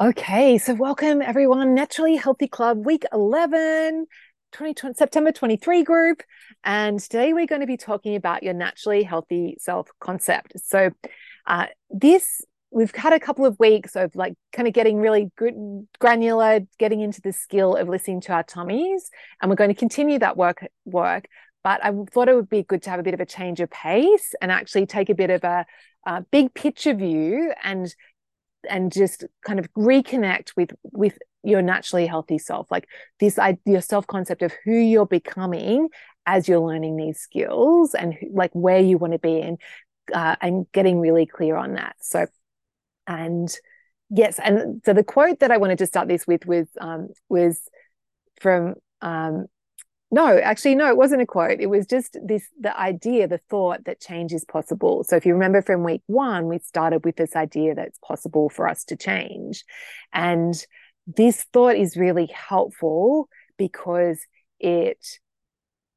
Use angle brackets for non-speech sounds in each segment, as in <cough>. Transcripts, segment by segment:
Okay, so welcome everyone, Naturally Healthy Club, week 11, 2020, September 23 group. And today we're going to be talking about your naturally healthy self concept. So, uh, this we've had a couple of weeks of like kind of getting really good granular getting into the skill of listening to our tummies and we're going to continue that work work but i thought it would be good to have a bit of a change of pace and actually take a bit of a, a big picture view and and just kind of reconnect with with your naturally healthy self. Like this your self concept of who you're becoming as you're learning these skills and like where you want to be and uh, and getting really clear on that. So and yes and so the quote that i wanted to start this with was um, was from um, no actually no it wasn't a quote. It was just this the idea the thought that change is possible. So if you remember from week one we started with this idea that it's possible for us to change. And this thought is really helpful because it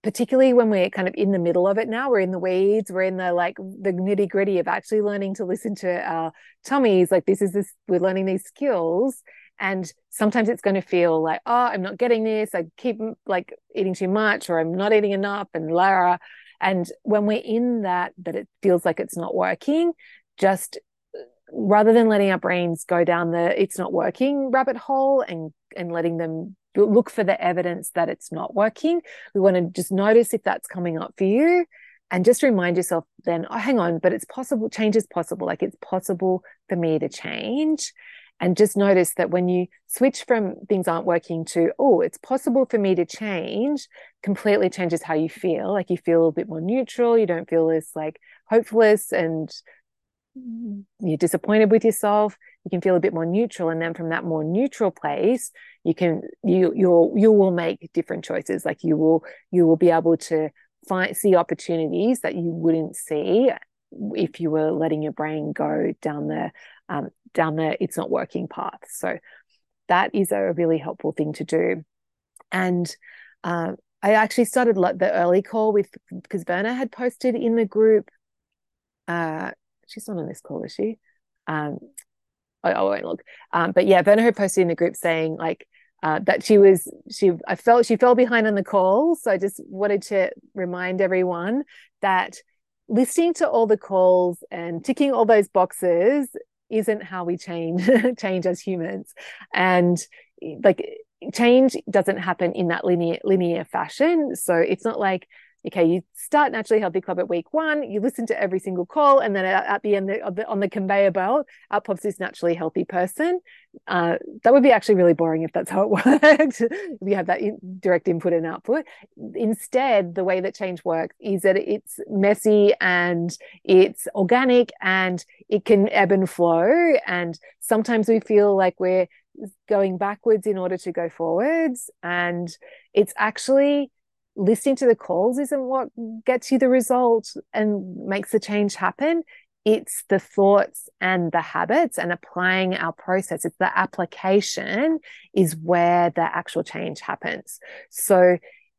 particularly when we're kind of in the middle of it now we're in the weeds we're in the like the nitty gritty of actually learning to listen to our tummies like this is this we're learning these skills and sometimes it's going to feel like oh i'm not getting this i keep like eating too much or i'm not eating enough and lara and when we're in that that it feels like it's not working just uh, rather than letting our brains go down the it's not working rabbit hole and and letting them look for the evidence that it's not working. We want to just notice if that's coming up for you and just remind yourself then, oh, hang on, but it's possible, change is possible. Like it's possible for me to change. And just notice that when you switch from things aren't working to, oh, it's possible for me to change, completely changes how you feel. Like you feel a bit more neutral. You don't feel as like hopeless and you're disappointed with yourself you can feel a bit more neutral and then from that more neutral place you can you you'll you will make different choices like you will you will be able to find see opportunities that you wouldn't see if you were letting your brain go down the um, down the it's not working path. So that is a really helpful thing to do. And uh, i actually started the early call with because Verna had posted in the group uh, she's not on this call is she? Um, I, I won't look. Um, but yeah, Verna had posted in the group saying like uh, that she was she I felt she fell behind on the call, So I just wanted to remind everyone that listening to all the calls and ticking all those boxes isn't how we change <laughs> change as humans. And eh, like change doesn't happen in that linear linear fashion. So it's not like okay, you start Naturally Healthy Club at week one, you listen to every single call, and then at, the end of the, on the conveyor belt, out pops this naturally healthy person. Uh, that would be actually really boring if that's how it <laughs> worked. if have that in, direct input and output. Instead, the way that change works is that it's messy and it's organic and it can ebb and flow. And sometimes we feel like we're going backwards in order to go forwards. And it's actually listening to the calls isn't what gets you the result and makes the change happen. It's the thoughts and the habits and applying our process. It's the application is where the actual change happens. So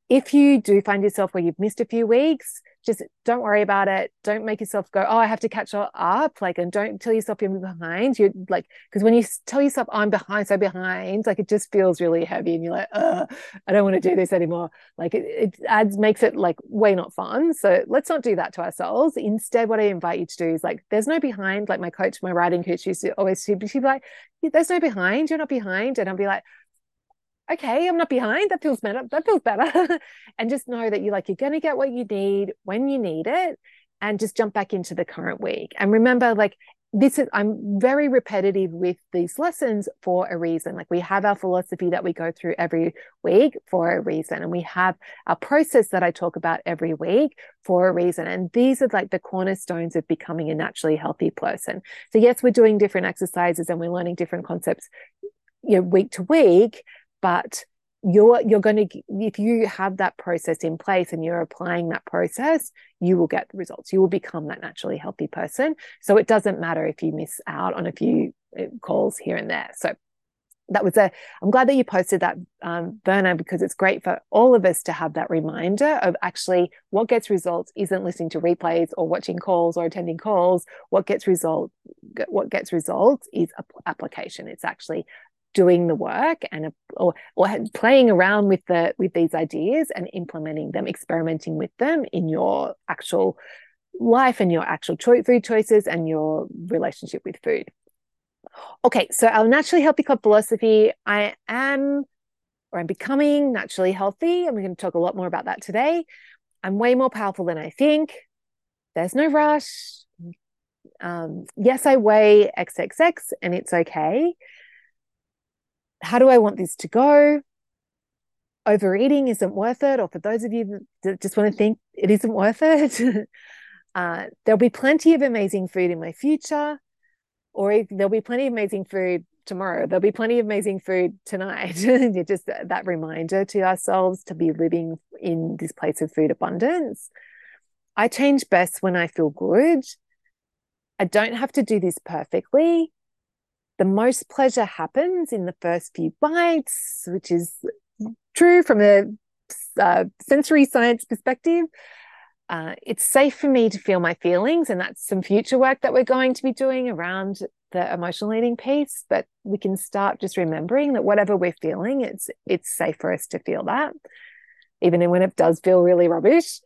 if you do find yourself where you've missed a few weeks, just don't worry about it. Don't make yourself go, oh, I have to catch up. Like, and don't tell yourself you're behind. You're like, because when you tell yourself I'm behind, so behind, like it just feels really heavy, and you're like, I don't want to do this anymore. Like it, it adds makes it like way not fun. So let's not do that to ourselves. Instead, what I invite you to do is like, there's no behind. Like my coach, my writing coach used to always she'd be like, there's no behind. You're not behind, and I'll be like, okay, I'm not behind. That feels better. That feels better. <laughs> and just know that you're like you're gonna get what you need when you need it and just jump back into the current week. And remember, like this is I'm very repetitive with these lessons for a reason. Like we have our philosophy that we go through every week for a reason. And we have our process that I talk about every week for a reason. And these are like the cornerstones of becoming a naturally healthy person. So yes, we're doing different exercises and we're learning different concepts you know, week to week, but you're you're going to if you have that process in place and you're applying that process you will get the results. You will become that naturally healthy person. So it doesn't matter if you miss out on a few uh, calls here and there. So that was a i'm glad that you posted that um, because it's great for all of us to have that reminder of actually what gets results isn't listening to replays or watching calls or attending calls. What gets result what gets results is application. It's actually doing the work and or, or playing around with the with these ideas and implementing them experimenting with them in your actual life and your actual cho- food choices and your relationship with food Okay, so our Naturally Healthy Club philosophy I am or I'm becoming naturally healthy. And we're going to talk a lot more about that today. I'm way more powerful than I think. There's no rush. Um, yes, I weigh XXX and it's okay. How do I want this to go? Overeating isn't worth it. Or for those of you that just want to think it isn't worth it, <laughs> uh, there'll be plenty of amazing food in my future or there'll be plenty of amazing food tomorrow. There'll be plenty of amazing food tonight. <laughs> just that reminder to ourselves to be living in this place of food abundance. I change best when I feel good. I don't have to do this perfectly. The most pleasure happens in the first few bites, which is true from a uh, sensory science perspective. Uh, it's safe for me to feel my feelings and that's some future work that we're going to be doing around the emotional eating piece but we can start just remembering that whatever we're feeling it's it's safe for us to feel that even when it does feel really rubbish.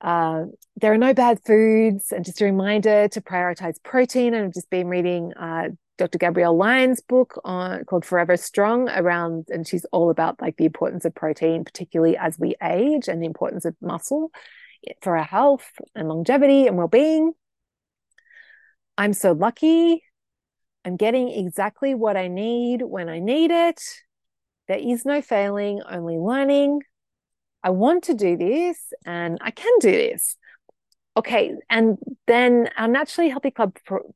Uh, there are no bad foods and just a reminder to prioritize protein and i've just been reading uh, dr gabrielle lyon's book on called forever strong around and she's all about like the importance of protein particularly as we age and the importance of muscle for our health and longevity and well-being. I'm so lucky. I'm getting exactly what I need when I need it. There is no failing, only learning. I want to do this and I can do this. Okay. And then our Naturally Healthy Club pro-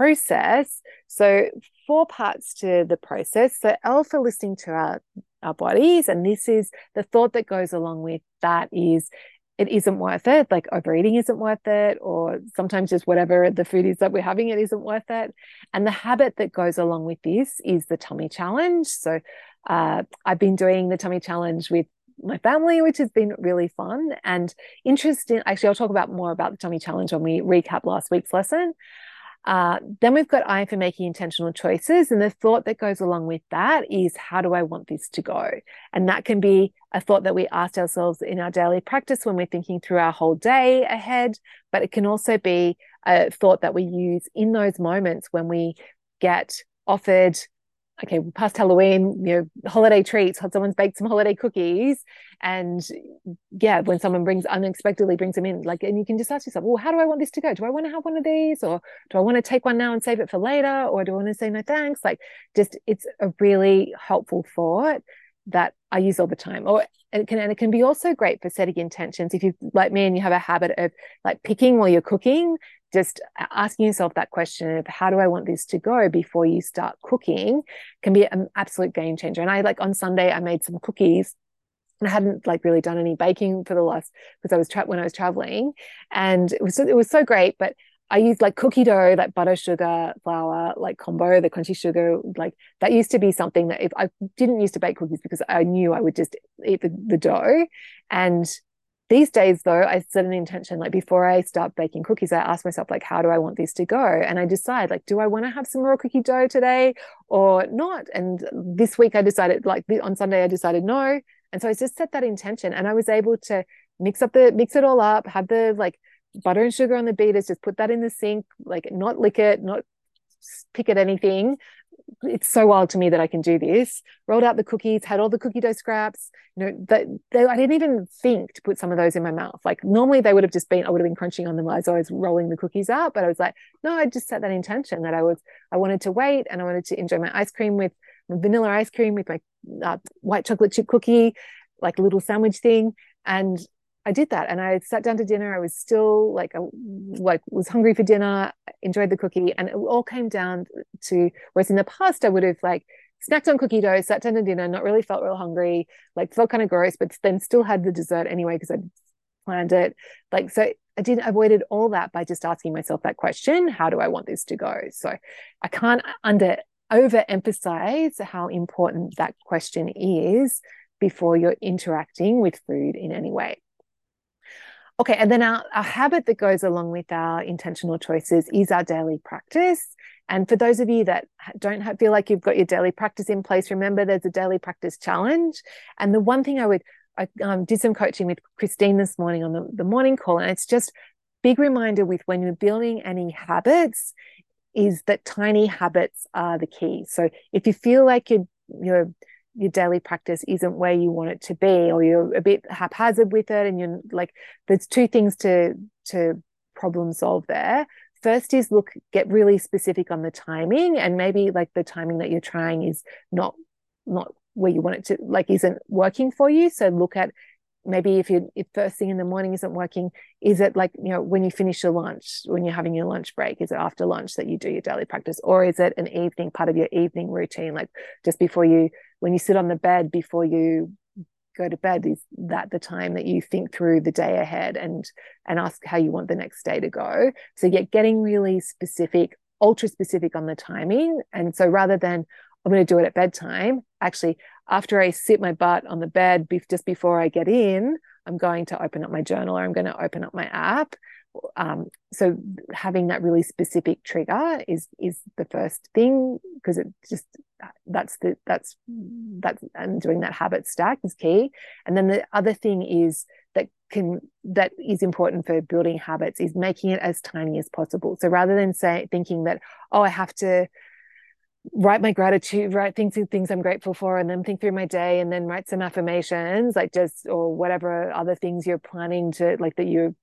process. So, four parts to the process. So, for listening to our, our bodies. And this is the thought that goes along with that is it isn't worth it like overeating isn't worth it or sometimes just whatever the food is that we're having it isn't worth it and the habit that goes along with this is the tummy challenge so uh, i've been doing the tummy challenge with my family which has been really fun and interesting actually i'll talk about more about the tummy challenge when we recap last week's lesson uh, then we've got I for making intentional choices. And the thought that goes along with that is, how do I want this to go? And that can be a thought that we ask ourselves in our daily practice when we're thinking through our whole day ahead. But it can also be a thought that we use in those moments when we get offered okay, past Halloween, you know, holiday treats, someone's baked some holiday cookies. And yeah, when someone brings unexpectedly brings them in, like, and you can just ask yourself, well, how do I want this to go? Do I want to have one of these? Or do I want to take one now and save it for later? Or do I want to say no thanks? Like, just it's a really helpful thought that I use all the time. Or it can and it can be also great for setting intentions. If you like me and you have a habit of like picking while you're cooking, just asking yourself that question of how do I want this to go before you start cooking can be an absolute game changer. And I like on Sunday I made some cookies and I hadn't like really done any baking for the last because I was trapped when I was traveling and it was it was so great but I used like cookie dough, like butter, sugar, flour, like combo, the crunchy sugar. Like that used to be something that if I didn't used to bake cookies because I knew I would just eat the, the dough. And these days though i set an intention like before i start baking cookies i ask myself like how do i want this to go? And i decide like do i want to have some raw cookie dough today or not? And this week i decided like on sunday i decided no. And so i just set that intention and i was able to mix up the mix it all up have the like butter and sugar on the beaters just put that in the sink like not lick it not pick at anything it's so wild to me that I can do this. Rolled out the cookies, had all the cookie dough scraps. You know, that they, I didn't even think to put some of those in my mouth. Like normally they would have just been, I would have been crunching on them as I was rolling the cookies out. But I was like, no, I just set that intention that I was, I wanted to wait and I wanted to enjoy my ice cream with vanilla ice cream with my uh, white chocolate chip cookie, like a little sandwich thing. And I did that and I sat down to dinner. I was still like, I, like was hungry for dinner, enjoyed the cookie. And it all came down to, whereas in the past, I would have like snacked on cookie dough, sat down to dinner, not really felt real hungry, like felt kind of gross, but then still had the dessert anyway, because I planned it. Like, so I did avoided all that by just asking myself that question, how do I want this to go? So I can't under overemphasize how important that question is before you're interacting with food in any way. Okay, and then our, our habit that goes along with our intentional choices is our daily practice. And for those of you that don't have, feel like you've got your daily practice in place, remember there's a daily practice challenge. And the one thing I would, I um, did some coaching with Christine this morning on the, the morning call, and it's just big reminder with when you're building any habits is that tiny habits are the key. So if you feel like you're, you're your daily practice isn't where you want it to be or you're a bit haphazard with it and you're like there's two things to to problem solve there. First is look get really specific on the timing and maybe like the timing that you're trying is not not where you want it to like isn't working for you. So look at maybe if you if first thing in the morning isn't working is it like you know when you finish your lunch when you're having your lunch break is it after lunch that you do your daily practice? Or is it an evening part of your evening routine like just before you when you sit on the bed before you go to bed is that the time that you think through the day ahead and and ask how you want the next day to go so yet getting really specific ultra specific on the timing and so rather than i'm going to do it at bedtime actually after I sit my butt on the bed just before I get in, I'm going to open up my journal or I'm going to open up my app. Um, so having that really specific trigger is is the first thing because it just that's the that's that's and doing that habit stack is key. And then the other thing is that can that is important for building habits is making it as tiny as possible. So rather than say thinking that oh I have to write my gratitude, write things things I'm grateful for, and then think through my day, and then write some affirmations, like just or whatever other things you're planning to like that you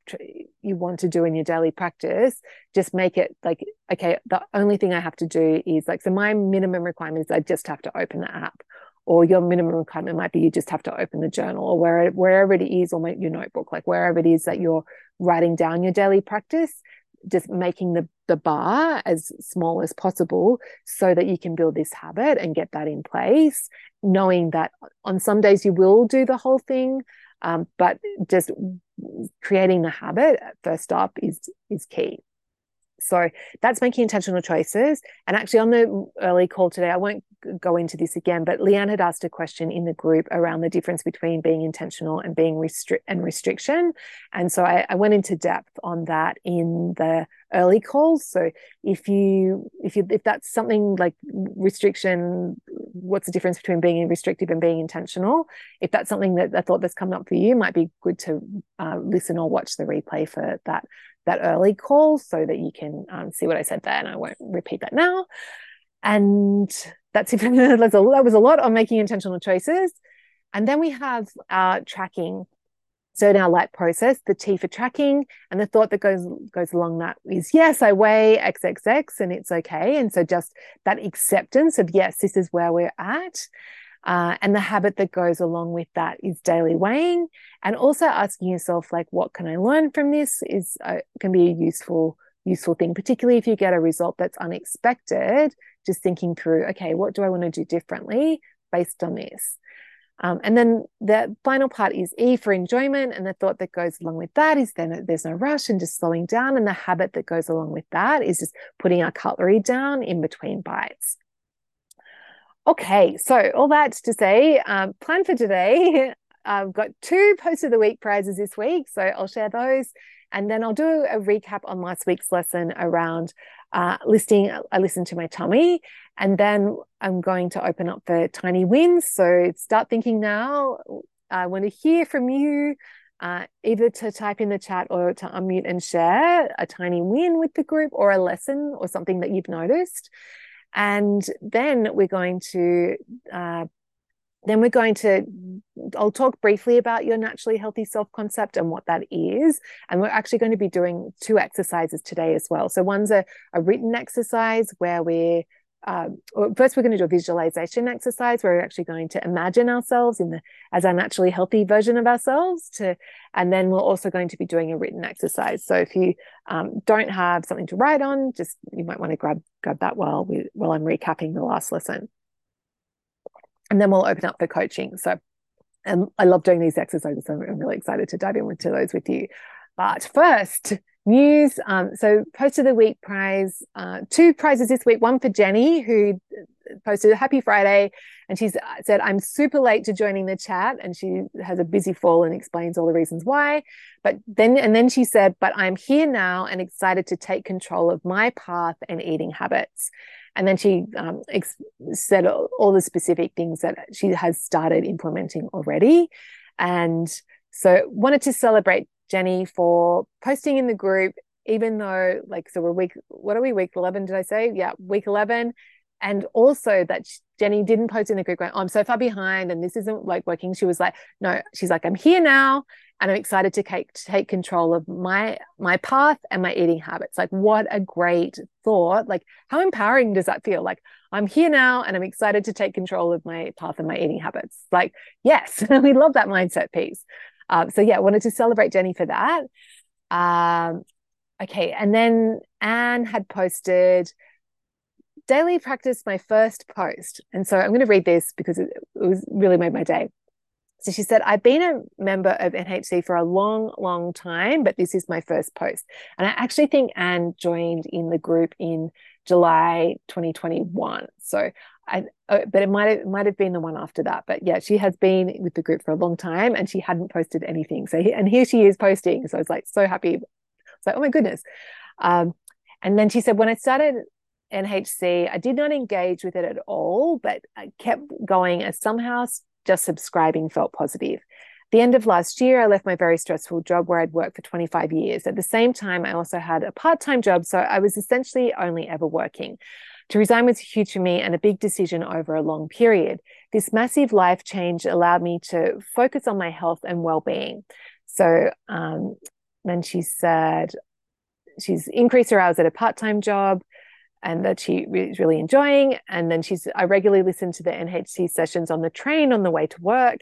you want to do in your daily practice. Just make it like okay. The only thing I have to do is like so. My minimum requirement is I just have to open the app, or your minimum requirement might be you just have to open the journal, or where wherever it is, or your notebook, like wherever it is that you're writing down your daily practice just making the, the bar as small as possible so that you can build this habit and get that in place, knowing that on some days you will do the whole thing. Um, but just creating the habit first up is is key. So that's making intentional choices. And actually, on the early call today, I won't go into this again, but Leanne had asked a question in the group around the difference between being intentional and being restrict and restriction. And so I, I went into depth on that in the early calls. So if you if you if that's something like restriction, what's the difference between being restrictive and being intentional? If that's something that I thought that's coming up for you, might be good to uh, listen or watch the replay for that that early call so that you can um, see what I said there, and I won't repeat that now. And that's <laughs> a, that was a lot on making intentional choices. And then we have our tracking. So in our light process, the T for tracking, and the thought that goes goes along that is yes, I weigh XXX and it's okay. And so just that acceptance of yes, this is where we're at. Uh, and the habit that goes along with that is daily weighing, and also asking yourself like, what can I learn from this? Is uh, can be a useful useful thing, particularly if you get a result that's unexpected. Just thinking through, okay, what do I want to do differently based on this? Um, and then the final part is E for enjoyment. And the thought that goes along with that is then there's no rush and just slowing down. And the habit that goes along with that is just putting our cutlery down in between bites. Okay, so all that to say, um, plan for today. <laughs> I've got two post of the week prizes this week, so I'll share those. And then I'll do a recap on last week's lesson around uh, listing. I listened to my tummy, and then I'm going to open up for tiny wins. So start thinking now. I want to hear from you, uh, either to type in the chat or to unmute and share a tiny win with the group or a lesson or something that you've noticed. And then we're going to uh, then we're going to I'll talk briefly about your naturally healthy self concept and what that is. And we're actually going to be doing two exercises today as well. So one's a, a written exercise where we're um, first we're going to do a visualization exercise where we're actually going to imagine ourselves in the as a naturally healthy version of ourselves to and then we're also going to be doing a written exercise. So if you um, don't have something to write on just you might want to grab grab that while we while i'm recapping the last lesson. And then we'll open up for coaching. So and i love doing these exercises i'm really excited to dive into those with you. But first news. Um, so, post of the week prize, uh, two prizes this week. One for Jenny, who posted a happy Friday. And she said, I'm super late to joining the chat. And she has a busy fall and explains all the reasons why. But then, and then she said, but I'm here now and excited to take control of my path and eating habits. And then she um, ex- said all, all the specific things that she has started implementing already. And so wanted to celebrate Jenny for posting in the group, even though like, so we're week, what are we, week 11, did I say? Yeah, week 11 and also that Jenny didn't post in the group going, oh, I'm so far behind and this isn't like working. She was like, no, she's like, I'm here now and I'm excited to take, take control of my my path and my eating habits. Like, what a great thought! Like, how empowering does that feel? Like, I'm here now and I'm excited to take control of my path and my eating habits. Like, yes, <laughs> we love that mindset piece. Um, so yeah, wanted to celebrate Jenny for that. Um, okay, and then Anne had posted daily practice my first post. And so I'm going to read this because it, it was really made my day. So she said, I've been a member of NHC for a long, long time, but this is my first post. And I actually think Anne joined in the group in July 2021. So I, uh, but it might have, might have been the one after that. But yeah, she has been with the group for a long time and she hadn't posted anything. So, and here she is posting. So I was like, so happy. It's like, oh my goodness. Um, and then she said, when I started NHC. I did not engage with it at all, but I kept going as somehow just subscribing felt positive. The end of last year, I left my very stressful job where I'd worked for 25 years. At the same time, I also had a part time job, so I was essentially only ever working. To resign was huge for me and a big decision over a long period. This massive life change allowed me to focus on my health and well being. So um, then she said she's increased her hours at a part time job and that she is really enjoying. And then she's, I regularly listen to the NHC sessions on the train on the way to work.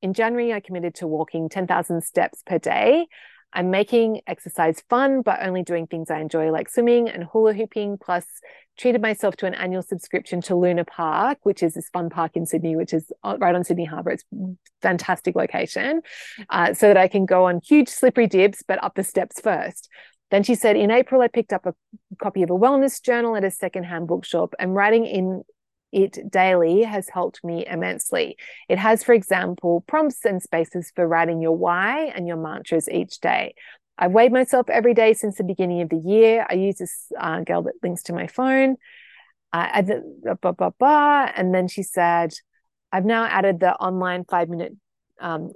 In January, I committed to walking 10,000 steps per day. I'm making exercise fun, but only doing things I enjoy, like swimming and hula hooping, plus treated myself to an annual subscription to Luna Park, which is this fun park in Sydney, which is right on Sydney Harbour. It's fantastic location, uh, so that I can go on huge slippery dips, but up the steps first. Then she said, in April, I picked up a copy of a wellness journal at a secondhand bookshop, and writing in it daily has helped me immensely. It has, for example, prompts and spaces for writing your why and your mantras each day. I've weighed myself every day since the beginning of the year. I use this uh, girl that links to my phone. Uh, blah, blah, blah. And then she said, I've now added the online five minute um,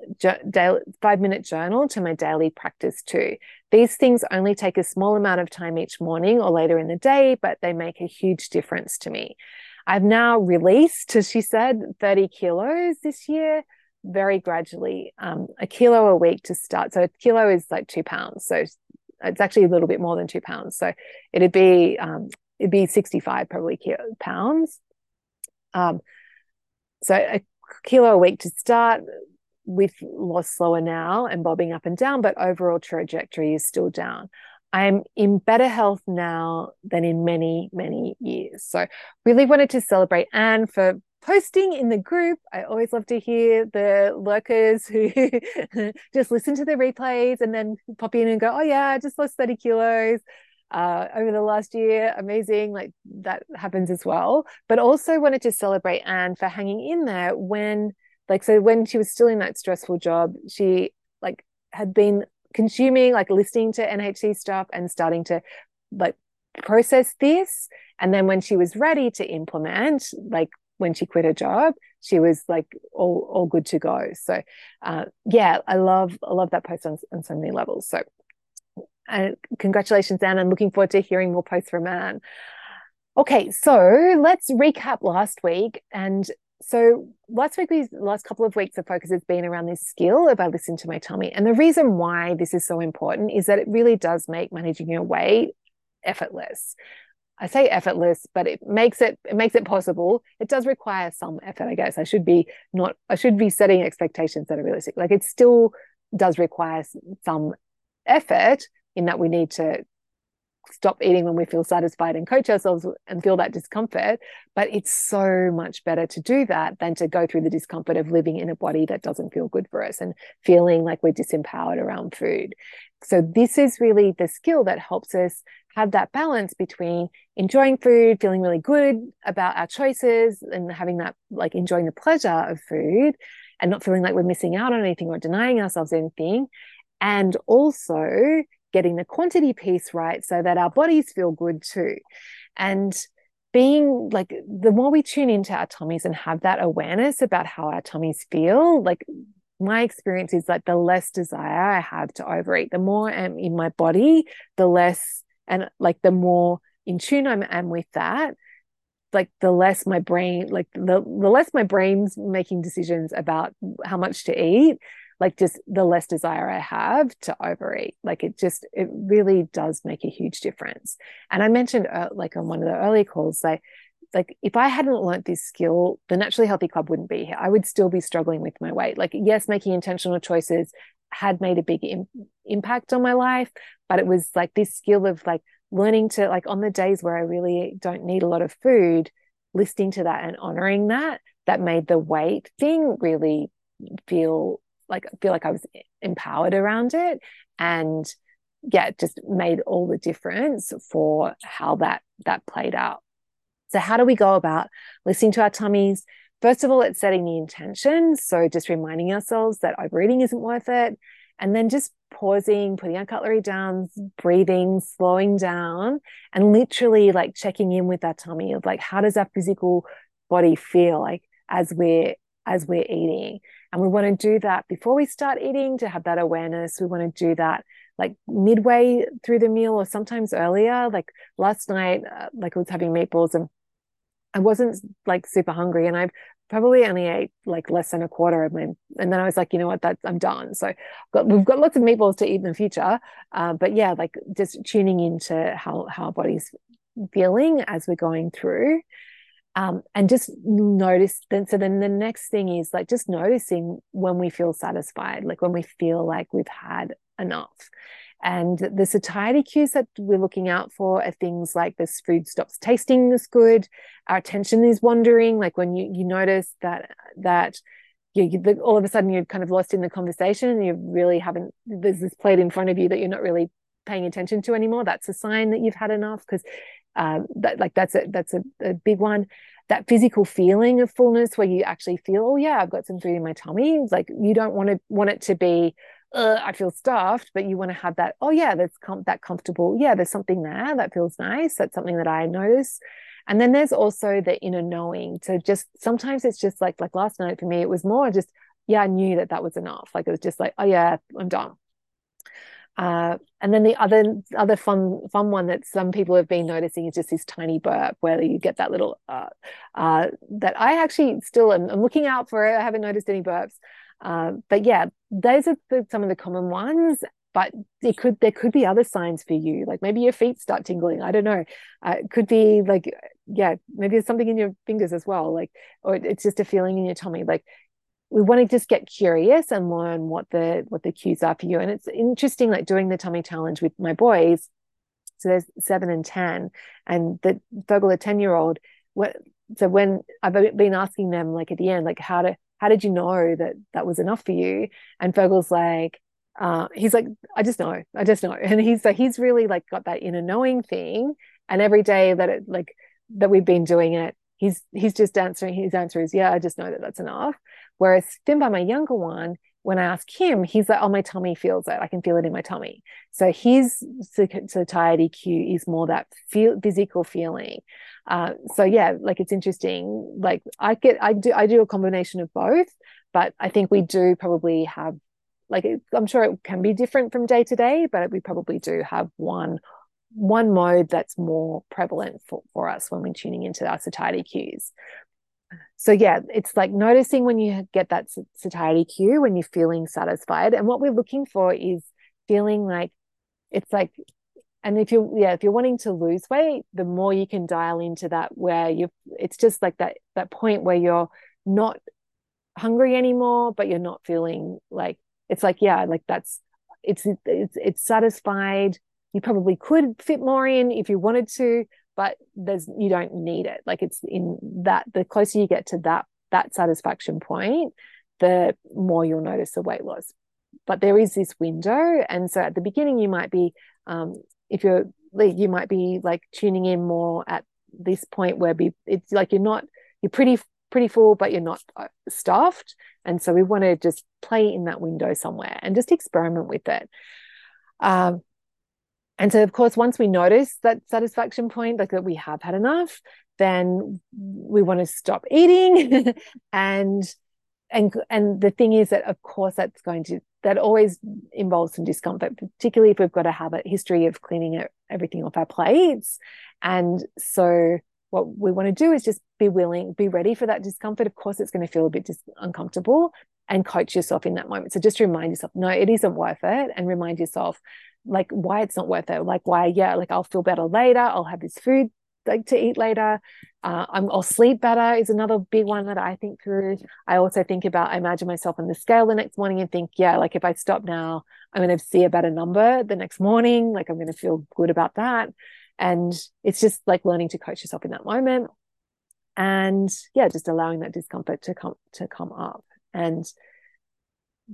daily, five minute journal to my daily practice too. These things only take a small amount of time each morning or later in the day, but they make a huge difference to me. I've now released, as she said, 30 kilos this year, very gradually, um, a kilo a week to start. So a kilo is like two pounds. So it's actually a little bit more than two pounds. So it'd be, um, it'd be 65 probably kilo, pounds. Um, so a kilo a week to start, with loss slower now and bobbing up and down, but overall trajectory is still down. I'm in better health now than in many, many years. So, really wanted to celebrate Anne for posting in the group. I always love to hear the lurkers who <laughs> just listen to the replays and then pop in and go, Oh, yeah, I just lost 30 kilos uh, over the last year. Amazing. Like that happens as well. But also wanted to celebrate Anne for hanging in there when like so when she was still in that stressful job she like had been consuming like listening to nhc stuff and starting to like process this and then when she was ready to implement like when she quit her job she was like all all good to go. So uh, yeah i love i love that post on, on so many levels. So and congratulations anne and looking forward to hearing more posts from anne. Okay so let's recap last week. And so last week, these last couple of weeks, the focus has been around this skill of I listen to my tummy. And the reason why this is so important is that it really does make managing your weight effortless. I say effortless, but it makes it it makes it possible. It does require some effort, I guess. I should be not I should be setting expectations that are realistic. Like it still does require some effort in that we need to stop eating when we feel satisfied and coach ourselves and feel that discomfort. But it's so much better to do that than to go through the discomfort of living in a body that doesn't feel good for us and feeling like we're disempowered around food. So, this is really the skill that helps us have that balance between enjoying food, feeling really good about our choices, and having that like enjoying the pleasure of food and not feeling like we're missing out on anything or denying ourselves anything. And also getting the quantity piece right so that our bodies feel good too. And being like the more we tune into our tummies and have that awareness about how our tummies feel, like my experience is like the less desire I have to overeat, the more I'm in my body, the less and like the more in tune I am with that, like the less my brain, like the, the less my brain's making decisions about how much to eat, like just the less desire I have to overeat. Like it just, it really does make a huge difference. And I mentioned uh, like on one of the early calls, like, like if I hadn't learned this skill, the Naturally Healthy Club wouldn't be here. I would still be struggling with my weight. Like, yes, making intentional choices had made a big Im- impact on my life, but it was like this skill of like learning to like on the days where I really don't need a lot of food, listening to that and honoring that, that made the weight thing really feel like feel like I was empowered around it. And yeah, just made all the difference for how that that played out. So how do we go about listening to our tummies? First of all, it's setting the intention. So just reminding ourselves that overeating isn't worth it. And then just pausing, putting our cutlery down, breathing, slowing down, and literally like checking in with our tummy of like, how does our physical body feel like as we're as we're eating? And we want to do that before we start eating to have that awareness. We want to do that like midway through the meal or sometimes earlier. Like last night, uh, like I was having meatballs and I wasn't like super hungry and I probably only ate like less than a quarter of my and then I was like you know what? That's I'm done. So got, we've got lots of meatballs to eat in the future uh, but yeah like just tuning into how how our body's feeling as we're going through um, and just notice then so then the next thing is like just noticing when we feel satisfied like when we feel like we've had enough and the satiety cues that we're looking out for are things like this food stops tasting as good, our attention is wandering, like when you, you notice that that you, you, all of a sudden you're kind of lost in the conversation and you really haven't there's this plate in front of you that you're not really paying attention to anymore. That's a sign that you've had enough because um, that like that's a that's a, a big one that physical feeling of fullness where you actually feel oh yeah i've got some food in my tummy like you don't want to want it to be uh, I feel stuffed, but you want to have that, oh yeah, that's com- that comfortable. Yeah, there's something there that feels nice. That's something that I notice. And then there's also the inner knowing So just sometimes it's just like like last night for me, it was more just yeah, I knew that that was enough. Like it was just like oh yeah, I'm done. Uh, and then the other other fun fun one that some people have been noticing is just this tiny burp where you get that little uh, uh, that I actually still am I'm looking out for it. I haven't noticed any burps, uh, but yeah, those are the, some of the common ones. But it could there could be other signs for you, like maybe your feet start tingling. I don't know. Uh, it could be like yeah, maybe there's something in your fingers as well, like or it's just a feeling in your tummy. Like we want to just get curious and learn what the what the cues are for you. And it's interesting, like doing the tummy challenge with my boys. So there's seven and ten, and the Fergal, a ten year old. What so when I've been asking them like at the end, like how to how did you know that that was enough for you? And Fergal's like, uh, he's like, I just know, I just know. <laughs> And he's so he's really like got that inner knowing thing. And every day that it like that we've been doing it, he's he's just answering. His answer is, yeah, I just know that that's enough. Whereas finn by my younger one, when I ask him, he's like, oh, my tummy feels it. I can feel it in my tummy. So his satiety cue is more that feel, physical feeling. Uh, so yeah, like it's interesting. Like I get, I do, I do a combination of both, but I think we do probably have, like, I'm sure it can be different from day to day, but we probably do have one, one mode that's more prevalent for, for us when we're tuning into our satiety cues. So yeah, it's like noticing when you get that satiety cue when you're feeling satisfied, and what we're looking for is feeling like it's like and if you're yeah if you're wanting to lose weight the more you can dial into that where you it's just like that that point where you're not hungry anymore but you're not feeling like it's like yeah like that's it's it's it's satisfied. You probably could fit more in if you wanted to but there's you don't need it. Like it's in that the closer you get to that that satisfaction point the more you'll notice the weight loss. But there is this window and so at the beginning you might be um, if you're you might be like tuning in more at this point where be it's like you're not you're pretty pretty full but you're not uh, stuffed. And so we want to just play in that window somewhere and just experiment with it. Um, and so of course once we notice that satisfaction point like that we have had enough then we want to stop eating. <laughs> And and and the thing is that of course that's going to that always involves some discomfort particularly if we've got a habit history of cleaning everything off our plates. And so what we want to do is just be willing be ready for that discomfort. Of course it's going to feel a bit dis- uncomfortable and coach yourself in that moment. So just remind yourself no it isn't worth it and remind yourself like why it's not worth it like why yeah like i'll feel better later i'll have this food like to eat later. Uh, I'm, I'll sleep better is another big one that I think through. I also think about, I imagine myself on the scale the next morning and think, yeah, like if I stop now, I'm going to see a better number the next morning. Like I'm going to feel good about that. And it's just like learning to coach yourself in that moment. And yeah, just allowing that discomfort to come to come up. And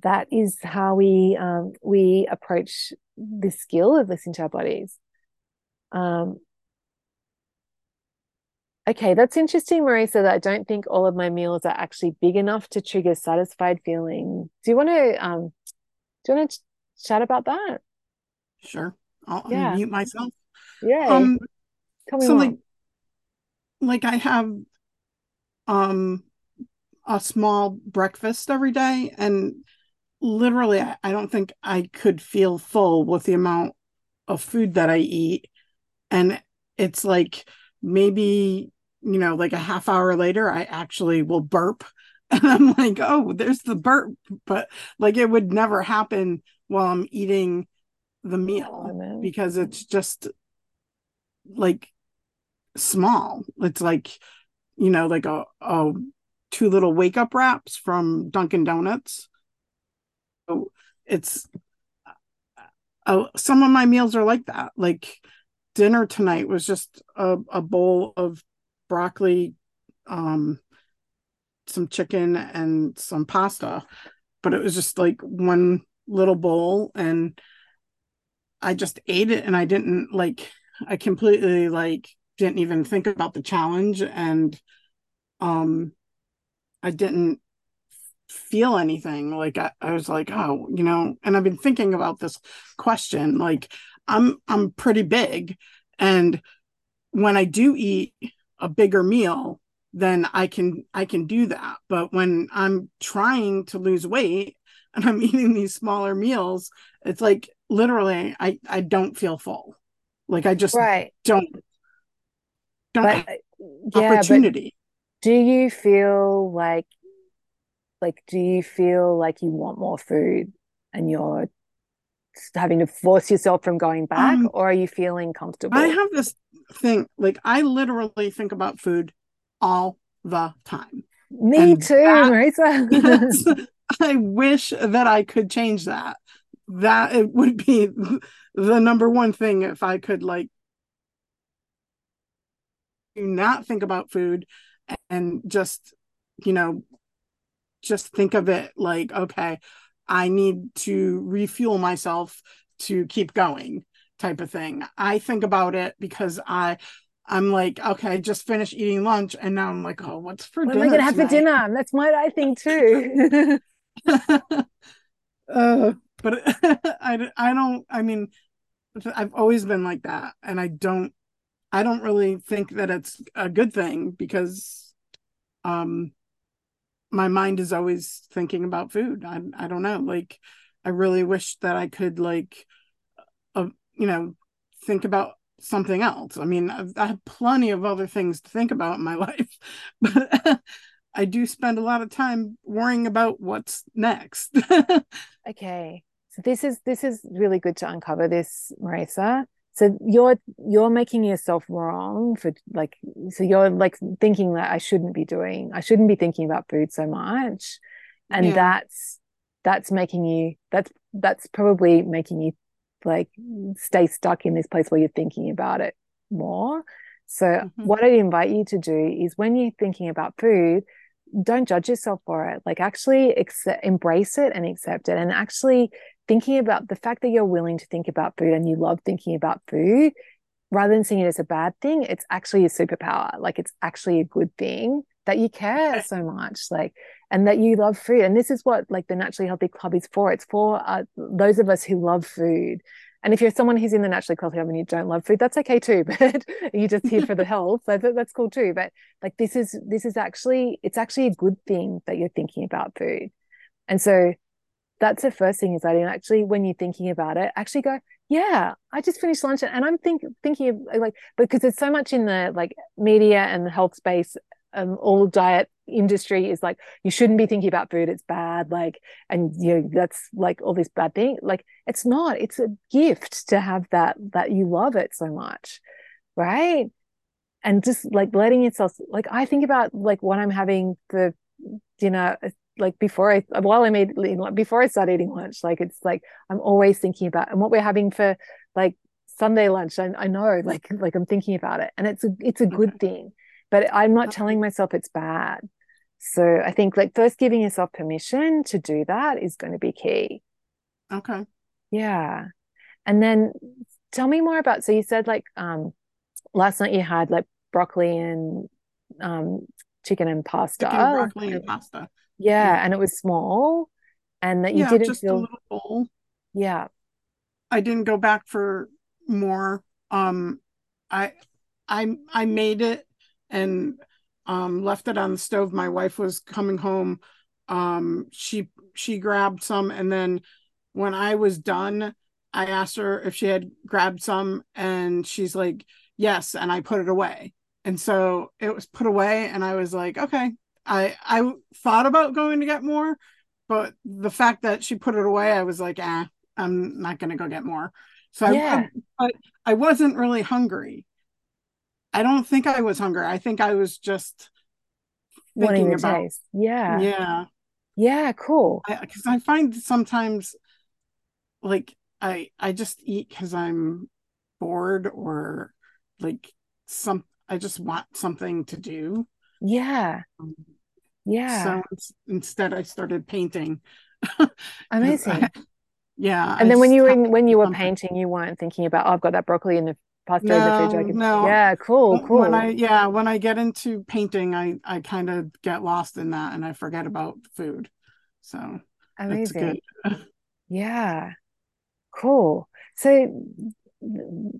that is how we um, we approach the skill of listening to our bodies. Um, Okay, that's interesting, Marisa, that I don't think all of my meals are actually big enough to trigger satisfied feeling. Do you want to um do you want to ch- chat about that? Sure. I'll yeah. unmute myself. Yeah. Um tell me so more. like like I have um a small breakfast every day and literally I, don't think I could feel full with the amount of food that I eat. And it's like maybe you know, like a half hour later, I actually will burp. <laughs> And I'm like, oh, there's the burp. But like it would never happen while I'm eating the meal oh, because it's just like small. It's like, you know, like a, a two little wake up wraps from Dunkin' Donuts. It's uh, some of my meals are like that. Like dinner tonight was just a, a bowl of broccoli, um, some chicken, and some pasta. But it was just like one little bowl, and I just ate it, and I didn't like. I completely like didn't even think about the challenge, and um, I didn't feel anything. Like I, I was like oh you know? And i've been thinking about this question like i'm i'm pretty big and when i do eat a bigger meal then i can i can do that. But when i'm trying to lose weight and i'm <laughs> eating these smaller meals it's like literally i i don't feel full. Like i just right. don't don't but, uh, yeah, opportunity. do you feel like like do you feel like you want more food and you're having to force yourself from going back um, or are you feeling comfortable? I have this thing like i literally think about food all the time. Me and too marisa <laughs> <laughs> i wish that i could change that. That it would be <laughs> the number one thing if i could like do not think about food and just you know just think of it like okay I need to refuel myself to keep going type of thing. I think about it because I I'm like, okay, I just finished eating lunch and now I'm like, oh, what's for what dinner? am I gonna have for dinner? That's my I think too. <laughs> uh, but <laughs> I I don't I mean I've always been like that and I don't I don't really think that it's a good thing because um my mind is always thinking about food. I I don't know. Like I really wish that I could like uh, you know think about something else. I mean, I've, I have plenty of other things to think about in my <laughs> life, but I do spend a lot of time worrying about what's next. <laughs> okay. So this is this is really good to uncover this, Marisa so you're you're making yourself wrong for like so you're like thinking that i shouldn't be doing i shouldn't be thinking about food so much and yeah. that's that's making you that's that's probably making you like stay stuck in this place where you're thinking about it more so mm-hmm. what i'd invite you to do is when you're thinking about food don't judge yourself for it like actually accept, embrace it and accept it and actually thinking about the fact that you're willing to think about food and you love thinking about food rather than seeing it as a bad thing, it's actually a superpower. Like it's actually a good thing that you care so much, like, and that you love food. And this is what like the Naturally Healthy Club is for. It's for uh, those of us who love food. And if you're someone who's in the Naturally Healthy Club and you don't love food, that's okay too. <laughs> But you're just here for the <laughs> health, so that's cool too. But like this is this is actually it's actually a good thing that you're thinking about food. And so that's the first thing is that actually when you're thinking about it, actually go, yeah, I just finished lunch and I'm think, thinking of like because there's so much in the like media and the health space um, all diet industry is like you shouldn't be thinking about food it's bad like and you know that's like all this bad thing like it's not it's a gift to have that that you love it so much right? And just like letting yourself like i think about like what i'm having for dinner like before I while I'm eating before I start eating lunch, like it's like I'm always thinking about and what we're having for like Sunday lunch. I, I know like like I'm thinking about it, and it's a it's a good thing, but I'm not telling myself it's bad. So I think like first giving yourself permission to do that is going to be key. Okay. Yeah, and then tell me more about. So you said like um last night you had like broccoli and um chicken and pasta. Chicken, broccoli and pasta. Yeah, and it was small, and that you yeah, didn't just feel. A little bowl. Yeah, I didn't go back for more. Um, I, I, I made it and um left it on the stove. My wife was coming home. Um, she she grabbed some, and then when I was done, I asked her if she had grabbed some, and she's like, "Yes," and I put it away. And so it was put away, and I was like, "Okay, I I thought about going to get more, but the fact that she put it away, I was like, ah, I'm not gonna go get more. So yeah. I, but I wasn't really hungry. I don't think I was hungry. I think I was just wanting about, taste. Yeah. Yeah. Yeah. Cool. Because I, I find sometimes, like I I just eat because I'm bored or like some I just want something to do. Yeah. Um, yeah. So instead, I started painting. <laughs> Amazing. I, <laughs> yeah. And I then when you were in, when you were painting, you weren't thinking about, oh, I've got that broccoli in the pasta no, in the fridge. I could, no. Yeah. Cool. Cool. When I yeah, when I get into painting, I I kind of get lost in that and I forget about food. So amazing. <laughs> yeah. Cool. So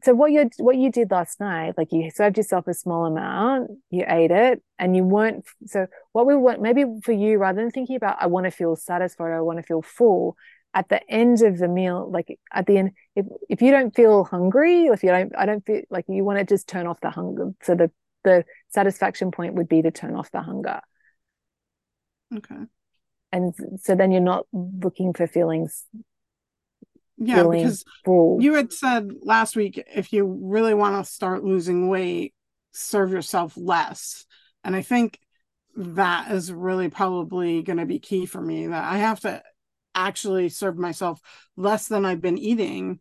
so what you what you did last night like you served yourself a small amount you ate it and you weren't so what we want maybe for you rather than thinking about i want to feel satisfied i want to feel full at the end of the meal like at the end if, if you don't feel hungry if you don't i don't feel like you want to just turn off the hunger so the the satisfaction point would be to turn off the hunger. Okay. And so then you're not looking for feelings yeah because full. you had said last week if you really want to start losing weight serve yourself less. And i think that is really probably going to be key for me that i have to actually serve myself less than i've been eating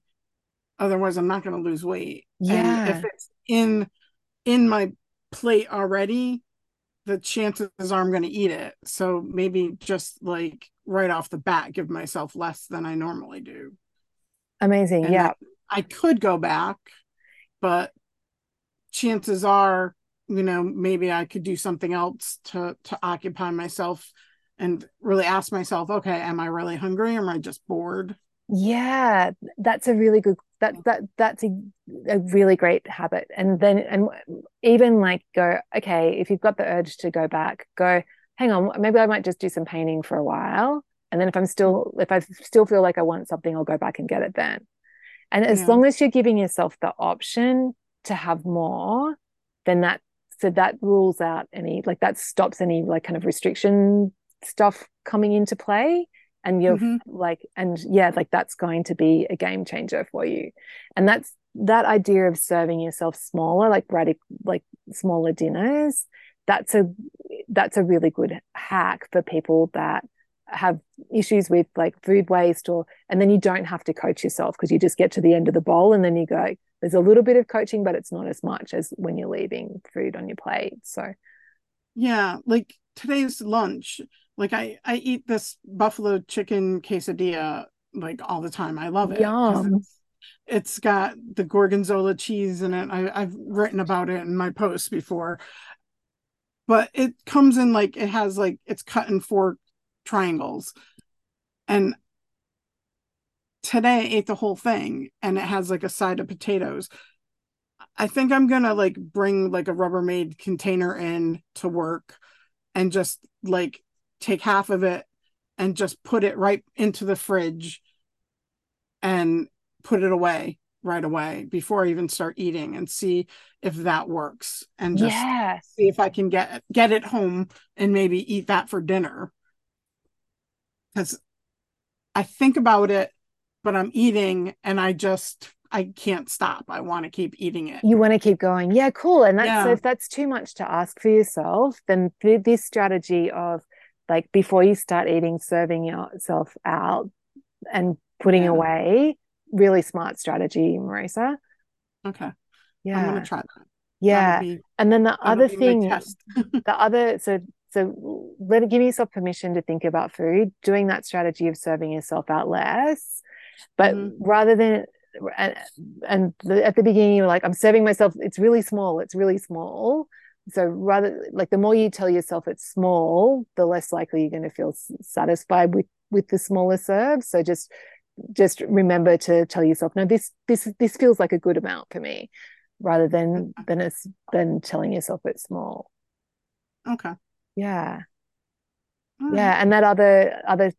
otherwise i'm not going to lose weight. Yeah and if it's in in my plate already the chances are i'm going to eat it. So maybe just like right off the bat give myself less than i normally do Amazing. And yeah. I, I could go back, but chances are, you know, maybe I could do something else to to occupy myself and really ask myself, okay, am I really hungry or am I just bored? Yeah, that's a really good that that that's a, a really great habit. And then and even like go, okay, if you've got the urge to go back, go, hang on, maybe I might just do some painting for a while and then if i'm still if i still feel like i want something i'll go back and get it then and as yeah. long as you're giving yourself the option to have more then that so that rules out any like that stops any like kind of restriction stuff coming into play and you're mm-hmm. like and yeah like that's going to be a game changer for you and that's that idea of serving yourself smaller like radical like smaller dinners that's a that's a really good hack for people that have issues with like food waste or and then you don't have to coach yourself because you just get to the end of the bowl and then you go there's a little bit of coaching but it's not as much as when you're leaving food on your plate so yeah like today's lunch like i i eat this buffalo chicken quesadilla like all the time i love it Yum. It's, it's got the gorgonzola cheese in it. I, I've written about it in my posts before. But it comes in like it has like it's cut in four triangles. And today I ate the whole thing and it has like a side of potatoes. I think I'm gonna like bring like a Rubbermaid container in to work and just like take half of it and just put it right into the fridge and put it away right away before I even start eating and see if that works and just yes. see if I can get get it home and maybe eat that for dinner. Cuz I think about it but I'm eating and I just I can't stop. I want to keep eating it. You want to keep going. Yeah, cool. And that's yeah. so if that's too much to ask for yourself, then this strategy of like before you start eating, serving yourself out and putting yeah. away, really smart strategy, Marisa. Okay. Yeah. I'm gonna try that. Yeah. Be, and then the other thing, <laughs> the other so so let give yourself permission to think about food, doing that strategy of serving yourself out less. But mm-hmm. rather than and, and the, at the beginning you're like i'm serving myself. It's really small. It's really small. So rather like the more you tell yourself it's small the less likely you're going to feel satisfied with with the smaller serve. So just just remember to tell yourself no this this this feels like a good amount for me rather than than it's than telling yourself it's small. Okay yeah. Hmm. Yeah and that other other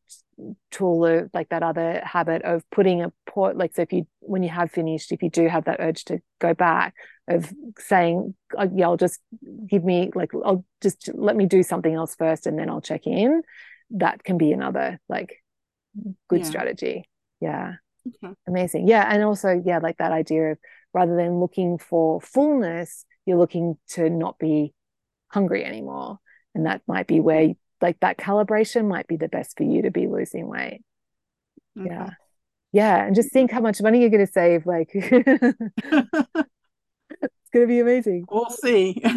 tool or like that other habit of putting a port like so if you when you have finished if you do have that urge to go back of saying oh, yeah i'll just give me like i'll just let me do something else first and then i'll check in that can be another like good yeah. strategy. Yeah. Okay. amazing. Yeah and also yeah like that idea of rather than looking for fullness you're looking to not be hungry anymore and that might be where like that calibration might be the best for you to be losing weight. Okay. yeah. Yeah and just think how much money you're going to save like <laughs> it's going to be amazing. We'll see. <laughs>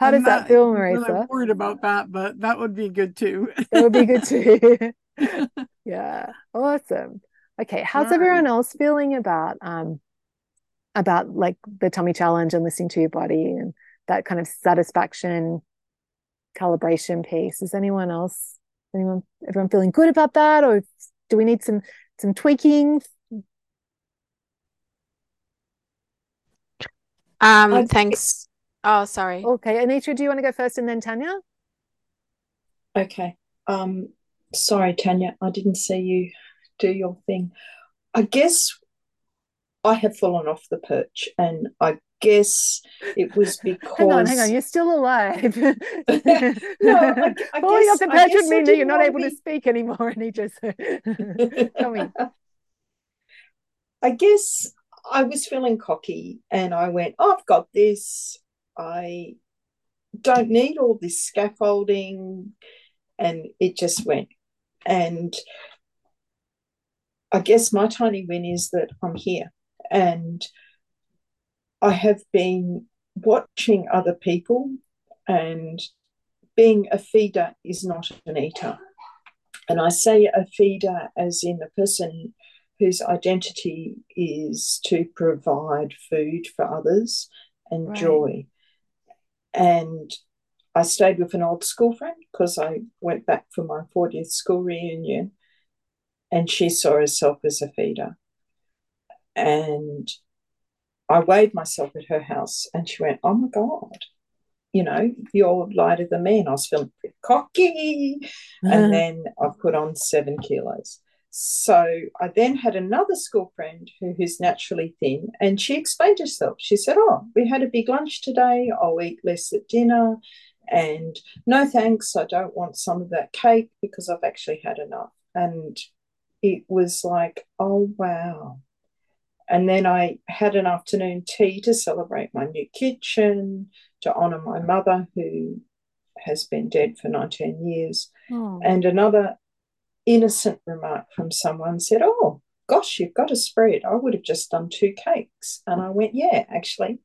How does that feel marisa really worried about that but that would be good too. That would be good too. <laughs> Yeah awesome. Okay how's everyone else feeling about um about like the tummy challenge and listening to your body and that kind of satisfaction calibration piece. Is anyone else, anyone, everyone feeling good about that, or do we need some some tweaking? Um, uh, thanks. Oh, sorry. Okay, Anitra, do you want to go first, and then Tanya? Okay. Um, sorry, Tanya, I didn't see you do your thing. I guess I have fallen off the perch, and I guess it was because. <laughs> hang on, hang on. You're still alive. <laughs> no, I, <laughs> I Falling off the perch would mean that you're not able be... to speak anymore. And he just tell me. I guess I was feeling cocky, and I went, oh, "I've got this. I don't need all this scaffolding," and it just went. And I guess my tiny win is that I'm here, and I have been watching other people, and being a feeder is not an eater. And I say a feeder as in a person whose identity is to provide food for others and right. joy. And I stayed with an old school friend because I went back for my 40th school reunion and she saw herself as a feeder. And I weighed myself at her house and she went, Oh my God, you know, you're lighter than me. And I was feeling cocky. And uh-huh. then I put on seven kilos. So I then had another school friend who, who's naturally thin, and she explained herself. She said, Oh, we had a big lunch today. I'll eat less at dinner. And no thanks, I don't want some of that cake because I've actually had enough. And it was like, oh, wow, and then I had an afternoon tea to celebrate my new kitchen, to honour my mother, who has been dead for 19 years. Oh. And another innocent remark from someone said, Oh, gosh, you've got a spread. I would have just done two cakes. And I went, Yeah, actually,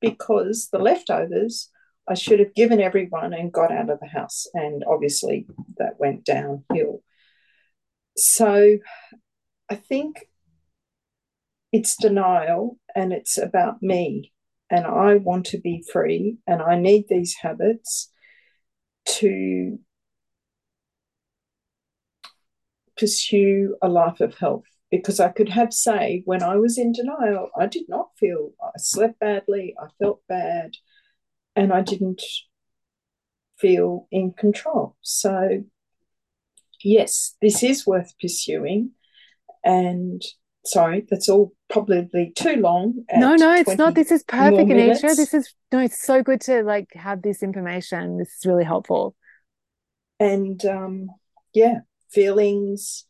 because the leftovers I should have given everyone and got out of the house. And obviously that went downhill. So I think it's denial and it's about me. And I want to be free and I need these habits to pursue a life of health because I could have say when I was in denial, I did not feel I slept badly, I felt bad, and I didn't feel in control. So, yes, this is worth pursuing. And sorry, that's all probably too long. No, no, it's not. This is perfect, Anitra. This is no, it's so good to like have this information. This is really helpful. And um, yeah, feelings.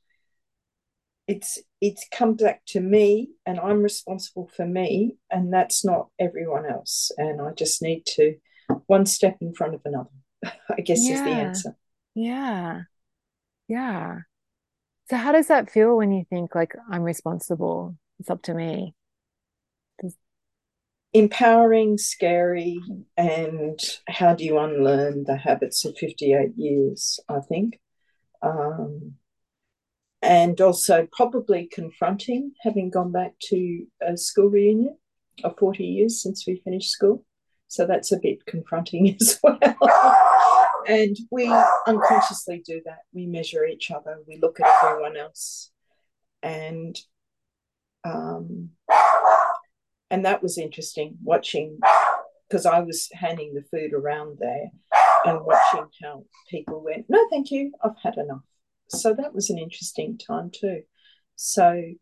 It's it's come back to me, and I'm responsible for me, and that's not everyone else. And I just need to one step in front of another. <laughs> I guess yeah. is the answer. Yeah, yeah. So how does that feel when you think like I'm responsible? It's up to me. Empowering, scary, and how do you unlearn the habits of 58 years, I think. Um, and also probably confronting having gone back to a school reunion of 40 years since we finished school. So that's a bit confronting <laughs> as well. And we unconsciously do that. We measure each other, we look at everyone else. And um, and that was interesting watching because I was handing the food around there and watching how people went, No, thank you, I've had enough. So that was an interesting time too. So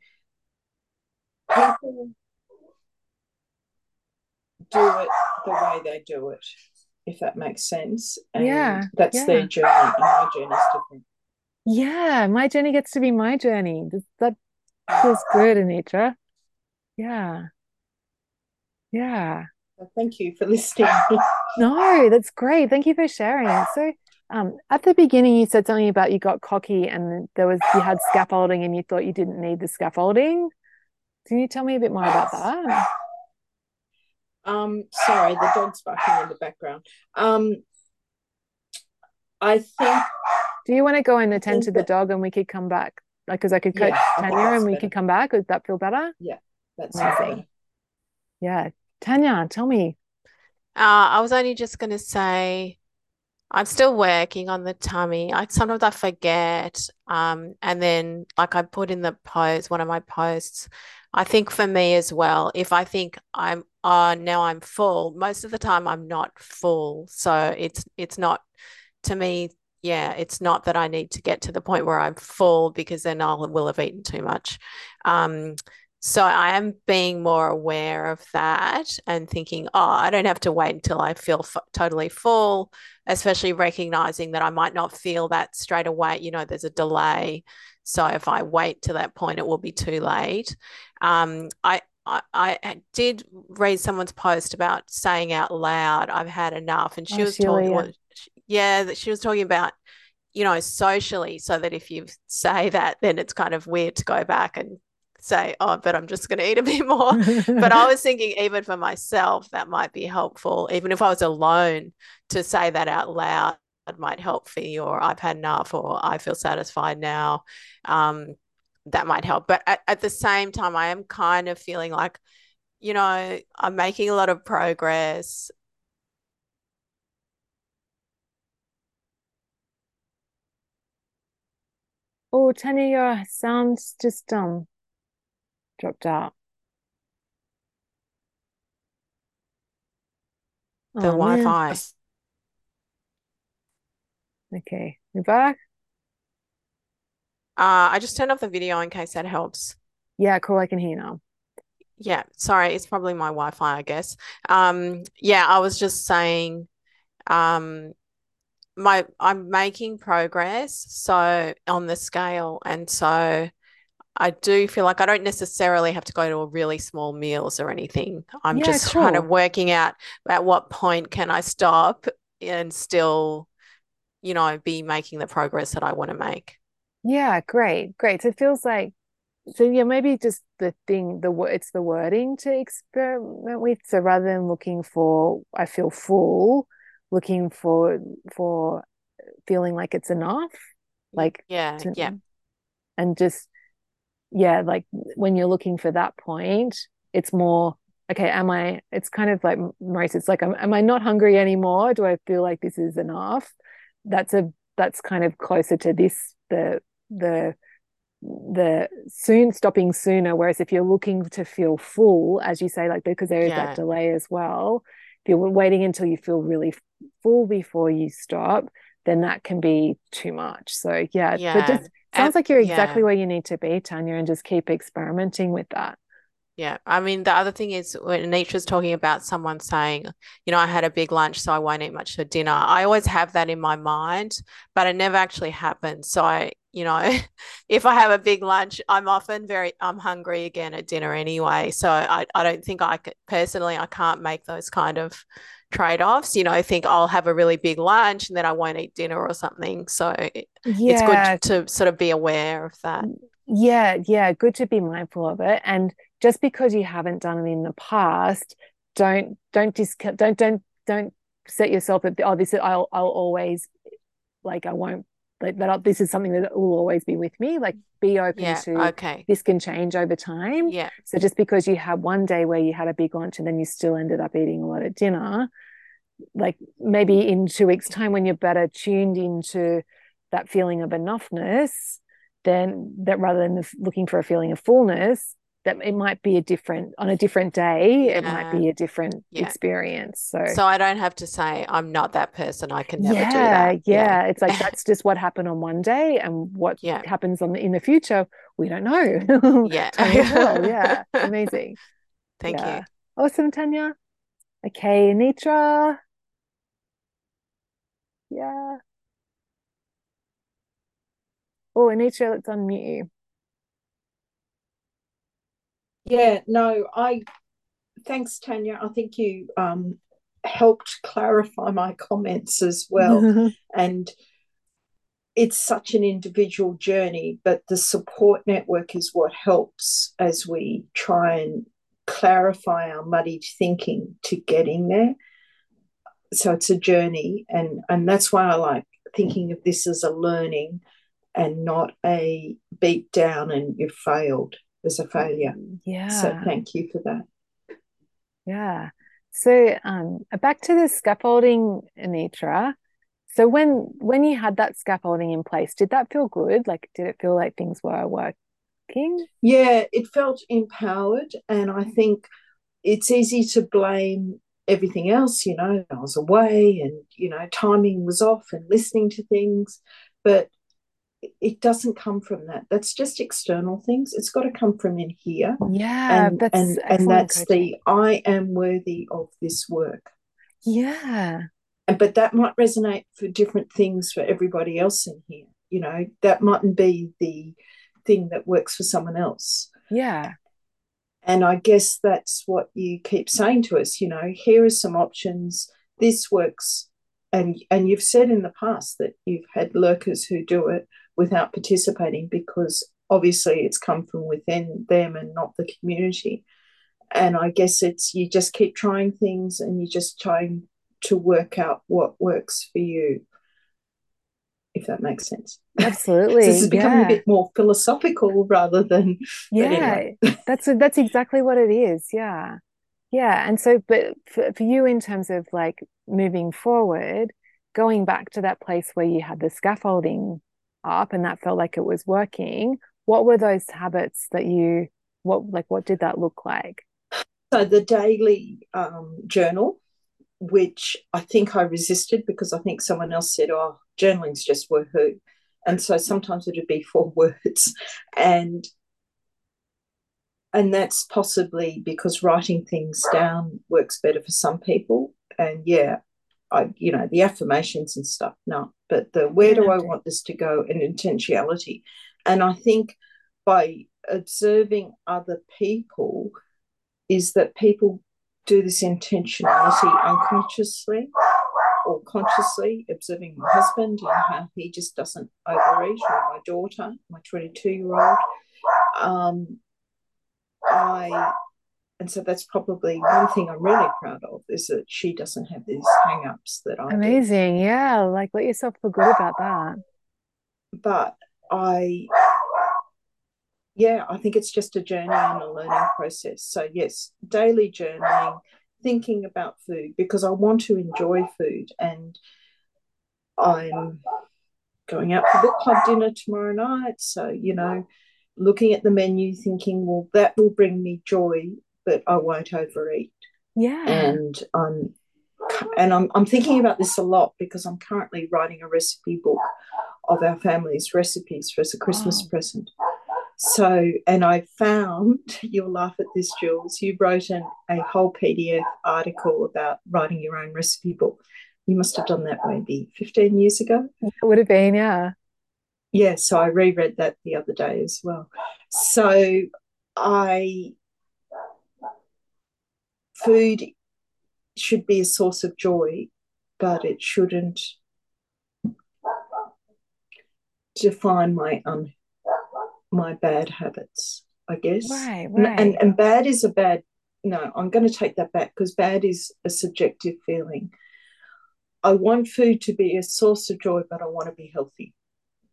people do it the way they do it if that makes sense. And yeah. That's yeah. their journey, and my journey is different. Yeah, my journey gets to be my journey. That feels good, Anitra. Yeah. Yeah. Well, thank you for listening. <laughs> no, that's great. Thank you for sharing. So, um, at the beginning, you said something about you got cocky and there was you had scaffolding and you thought you didn't need the scaffolding. Can you tell me a bit more about that? Um, sorry, the dog's barking in the background. Um, I think. Do you want to go and attend to the dog and we could come back? Like, because I could coach yeah, Tanya and we better. could come back. Would that feel better? Yeah, that's amazing. Yeah, Tanya, tell me. Uh, I was only just going to say, I'm still working on the tummy. I sometimes I forget, um, and then like I put in the post, one of my posts. I think for me as well, if I think I'm uh now I'm full, most of the time I'm not full. So it's it's not to me, yeah, it's not that I need to get to the point where I'm full because then I will have eaten too much. Um, so I am being more aware of that and thinking, oh, I don't have to wait until I feel f- totally full, especially recognizing that I might not feel that straight away. You know, there's a delay. So if I wait to that point, it will be too late. Um, I, I, I did read someone's post about saying out loud, I've had enough. And she oh, was talking, well, yeah, that she was talking about, you know, socially, so that if you say that, then it's kind of weird to go back and say, oh, but I'm just going to eat a bit more. <laughs> but I was thinking, even for myself, that might be helpful. Even if I was alone, to say that out loud might help for you, or I've had enough, or I feel satisfied now. Um, that might help. But at, at the same time, I am kind of feeling like, you know, I'm making a lot of progress. Oh, Tanya, your sound's just um dropped out. The oh, Wi-Fi. Okay, you're back. Uh, I just turned off the video in case that helps. Yeah, cool. I can hear now. Yeah, sorry, it's probably my Wi-Fi, I guess. Um, yeah, I was just saying, um, my I'm making progress so on the scale, and so I do feel like I don't necessarily have to go to a really small meals or anything. I'm yeah, just cool. kind of working out at what point can I stop and still, you know, be making the progress that I want to make. Yeah, great, great. So it feels like so yeah, maybe just the thing, the it's the wording to experiment with. So rather than looking for I feel full, looking for for feeling like it's enough. Like yeah, to, yeah. And just yeah, like when you're looking for that point, it's more okay. Am I? It's kind of like Marisa. It's like, am, am I not hungry anymore? Do I feel like this is enough? That's a that's kind of closer to this the the the soon stopping sooner whereas if you're looking to feel full as you say like because there is yeah. that delay as well if you're waiting until you feel really full before you stop then that can be too much so yeah, yeah. but just sounds and, like you're exactly yeah. where you need to be tanya and just keep experimenting with that yeah. I mean, the other thing is when Anitra's talking about someone saying, you know, I had a big lunch, so I won't eat much for dinner. I always have that in my mind, but it never actually happens. So I, you know, <laughs> if I have a big lunch, I'm often very, I'm hungry again at dinner anyway. So I, I don't think I could, personally, I can't make those kind of trade offs. You know, I think I'll have a really big lunch and then I won't eat dinner or something. So it, yeah. it's good to sort of be aware of that. Yeah. Yeah. Good to be mindful of it. And, just because you haven't done it in the past don't don't discount don't don't don't set yourself at oh this is, I'll I'll always like I won't like that this is something that will always be with me. Like be open yeah, to okay. this can change over time. Yeah. So just because you had one day where you had a big lunch and then you still ended up eating a lot at dinner like maybe in two weeks time when you're better tuned into that feeling of enoughness then that rather than looking for a feeling of fullness that it might be a different on a different day yeah. it might be a different yeah. experience so so i don't have to say i'm not that person i can never yeah, do that. Yeah, yeah. it's like <laughs> that's just what happened on one day and what happens on the, in the future we don't know. <laughs> Yeah. Yeah <laughs> amazing. Thank you. Awesome tanya. Okay nitra yeah. Oh anitra let's unmute you yeah, no, I thanks, Tanya. I think you um, helped clarify my comments as well. <laughs> and it's such an individual journey, but the support network is what helps as we try and clarify our muddied thinking to getting there. So it's a journey, and and that's why I like thinking of this as a learning and not a beat down and you've failed as a failure. Yeah. So thank you for that. Yeah. So um, back to the scaffolding, Anitra. So when when you had that scaffolding in place, did that feel good? Like, did it feel like things were working? Yeah, it felt empowered, and I think it's easy to blame everything else. You know, I was away, and you know, timing was off, and listening to things, but it doesn't come from that. That's just external things. It's got to come from in here. Yeah, and that's and, and that's the I am worthy of this work. Yeah, and but that might resonate for different things for everybody else in here. You know, that mightn't be the thing that works for someone else. Yeah. And I guess that's what you keep saying to us. You know, here are some options. This works and and you've said in the past that you've had lurkers who do it without participating because obviously it's come from within them and not the community. And I guess it's you just keep trying things and you're just trying to work out what works for you, if that makes sense. Absolutely. <laughs> this is becoming yeah. a bit more philosophical rather than Yeah. Anyway. that's that's exactly what it is. Yeah. Yeah. And so but for, for you in terms of like moving forward, going back to that place where you had the scaffolding up and that felt like it was working what were those habits that you what like what did that look like? So the daily um, journal which i think i resisted because i think someone else said oh journaling's just woohoo and so sometimes it would be four <laughs> words. And and that's possibly because writing things down works better for some people. And yeah I, you know, the affirmations and stuff, no, but the where do I want this to go and intentionality. And I think by observing other people, is that people do this intentionality unconsciously or consciously, observing my husband and how he just doesn't overeat, or my daughter, my 22 year old. Um, I and so that's probably one thing I'm really proud of is that she doesn't have these hang-ups that I amazing do. yeah like let yourself feel good about that but I yeah, I think it's just a journey and a learning process. So, yes, daily journaling, thinking about food because I want to enjoy food. And I'm going out for book club dinner tomorrow night. So, you know, looking at the menu, thinking, well, that will bring me joy, but I won't overeat. Yeah. And I'm and I'm, I'm thinking about this a lot because I'm currently writing a recipe book of our family's recipes for as a Christmas oh. present. So, and I found, <laughs> you'll laugh at this, Jules, you wrote an, a whole PDF article about writing your own recipe book. You must have done that maybe 15 years ago. It would have been, yeah. Yeah, so I reread that the other day as well. So I, food should be a source of joy, but it shouldn't define my un my bad habits, I guess. Right, right. And and bad is a bad no, I'm going to take that back because bad is a subjective feeling. I want food to be a source of joy, but I want to be healthy.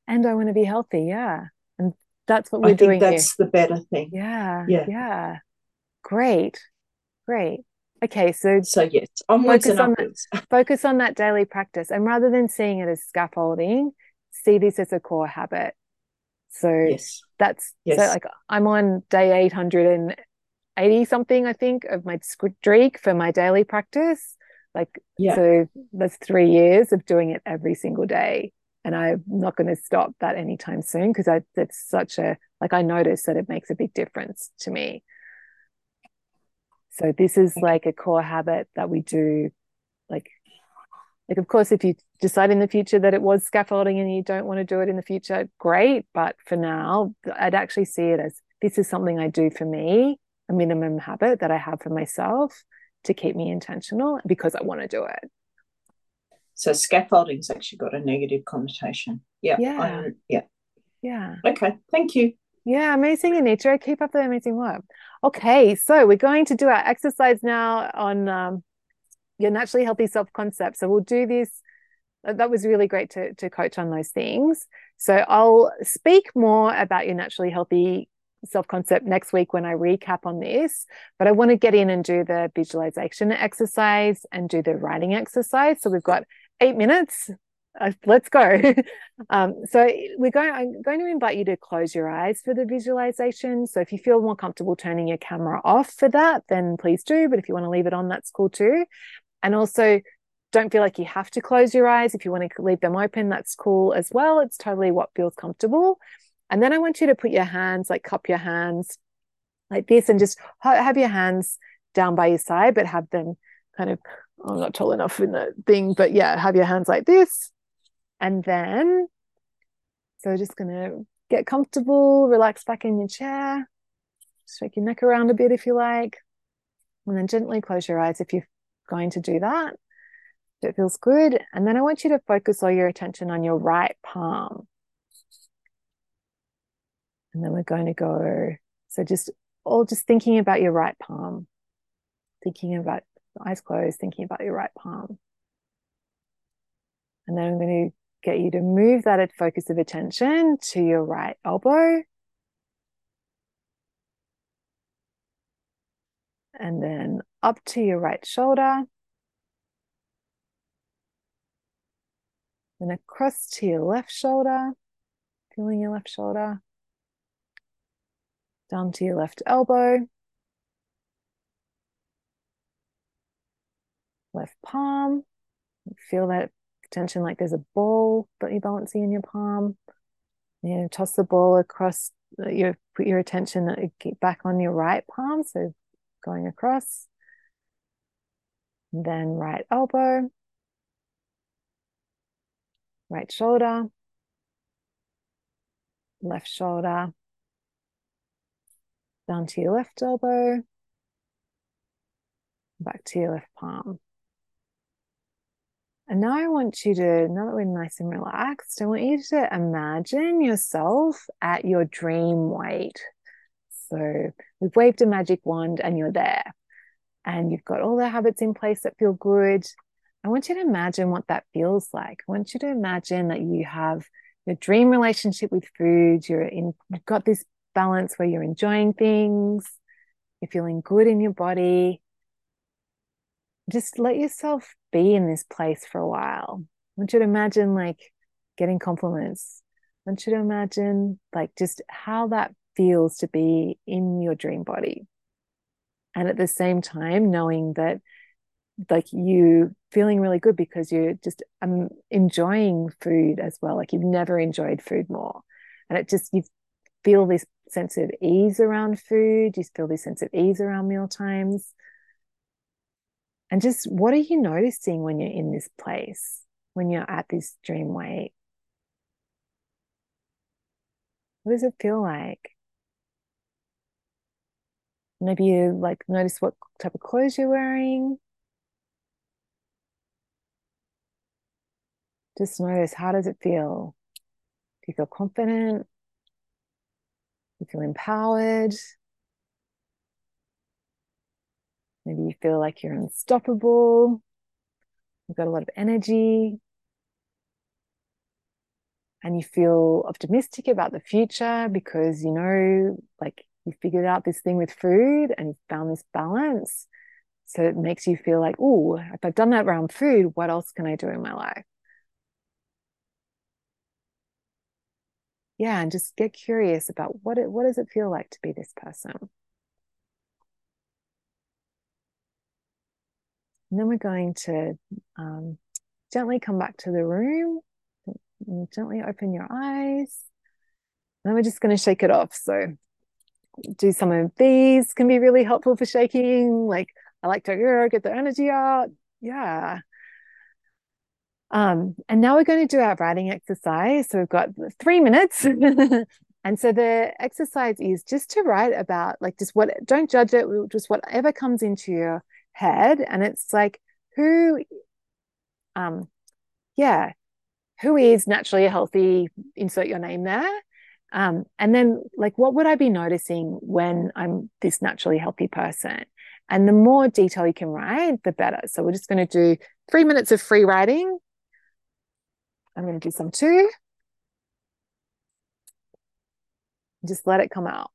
And I want to be healthy, yeah. And that's what we're I doing. that's here. the better thing. Yeah. Yeah. Yeah. Great. Great. Okay, so so yes, onwards focus on that, <laughs> focus on that daily practice, and rather than seeing it as scaffolding, see this as a core habit. So yes. that's yes. so like I'm on day eight hundred and eighty something, I think, of my streak for my daily practice. Like yeah. so, that's three years of doing it every single day, and I'm not going to stop that anytime soon because I it's such a like I notice that it makes a big difference to me. So this is like a core habit that we do like like of course if you decide in the future that it was scaffolding and you don't want to do it in the future great. But for now I'd actually see it as this is something I do for me a minimum habit that I have for myself to keep me intentional because I want to do it. So scaffolding's actually got a negative connotation. Yeah yeah. I, yeah. Yeah. Okay thank you yeah, amazing, Anitra. Keep up the amazing work. Okay, so we're going to do our exercise now on um, your naturally healthy self concept. So we'll do this. That was really great to, to coach on those things. So I'll speak more about your naturally healthy self concept next week when I recap on this. But I want to get in and do the visualization exercise and do the writing exercise. So we've got eight minutes uh, let's go. <laughs> um, so we're going. I'm going to invite you to close your eyes for the visualization. So if you feel more comfortable turning your camera off for that, then please do. But if you want to leave it on, that's cool too. And also, don't feel like you have to close your eyes. If you want to leave them open, that's cool as well. It's totally what feels comfortable. And then I want you to put your hands, like cup your hands like this, and just have your hands down by your side, but have them kind of. I'm not tall enough in the thing, but yeah, have your hands like this and then, so just going to get comfortable, relax back in your chair, shake your neck around a bit if you like, and then gently close your eyes if you're going to do that. If it feels good. And then I want you to focus all your attention on your right palm. And then we're going to go, so just all just thinking about your right palm, thinking about eyes closed, thinking about your right palm. And then I'm going to get you to move that focus of attention to your right elbow. And then up to your right shoulder. Then across to your left shoulder, feeling your left shoulder. Down to your left elbow. Left palm. Feel that tension like there's a ball that you're balancing in your palm. You know, toss the ball across. Uh, you put your attention uh, back on your right palm, so going across. then right elbow, right shoulder, left shoulder, down to your left elbow, back to your left palm. And now I want you to, now that we're nice and relaxed, I want you to imagine yourself at your dream weight. So we've waved a magic wand and you're there. And you've got all the habits in place that feel good. I want you to imagine what that feels like. I want you to imagine that you have your dream relationship with food. You're in, you've got this balance where you're enjoying things, you're feeling good in your body. Just let yourself be in this place for a while. I want you to imagine like getting compliments. I want you to imagine like just how that feels to be in your dream body. And at the same time, knowing that like you feeling really good because you're just um, enjoying food as well. Like you've never enjoyed food more. And it just, you feel this sense of ease around food. You feel this sense of ease around meal times. And just what are you noticing when you're in this place, when you're at this dream weight? What does it feel like? Maybe you like notice what type of clothes you're wearing. Just notice how does it feel? Do you feel confident? Do you feel empowered? Maybe you feel like you're unstoppable. You've got a lot of energy. And you feel optimistic about the future because you know, like, you figured out this thing with food and you found this balance. So it makes you feel like, oh, if I've done that around food, what else can I do in my life? yeah and just get curious about what it what does it feel like to be this person and then we're going to um, gently come back to the room. Gently open your eyes. And then we're just going to shake it off. So do some of these can be really helpful for shaking. Like i like to get the energy out yeah. Um, and now we're going to do our writing exercise. So we've got three minutes. <laughs> and so the exercise is just to write about like just what, don't judge it, just whatever comes into your head. And it's like, who, um, yeah, who is naturally a healthy, insert your name there. Um, and then like, what would I be noticing when I'm this naturally healthy person? And the more detail you can write, the better. So we're just going to do three minutes of free writing I'm going to do some too. Just let it come out.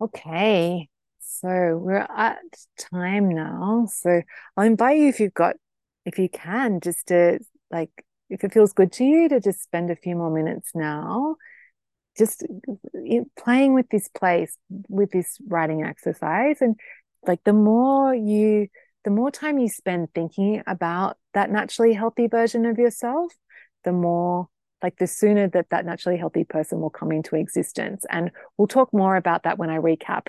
Okay, so we're at time now. So I'll invite you if you've got, if you can, just to like, if it feels good to you, to just spend a few more minutes now, just playing with this place, with this writing exercise. And like the more you, the more time you spend thinking about that naturally healthy version of yourself, the more like the sooner that that naturally healthy person will come into existence. And we'll talk more about that when i recap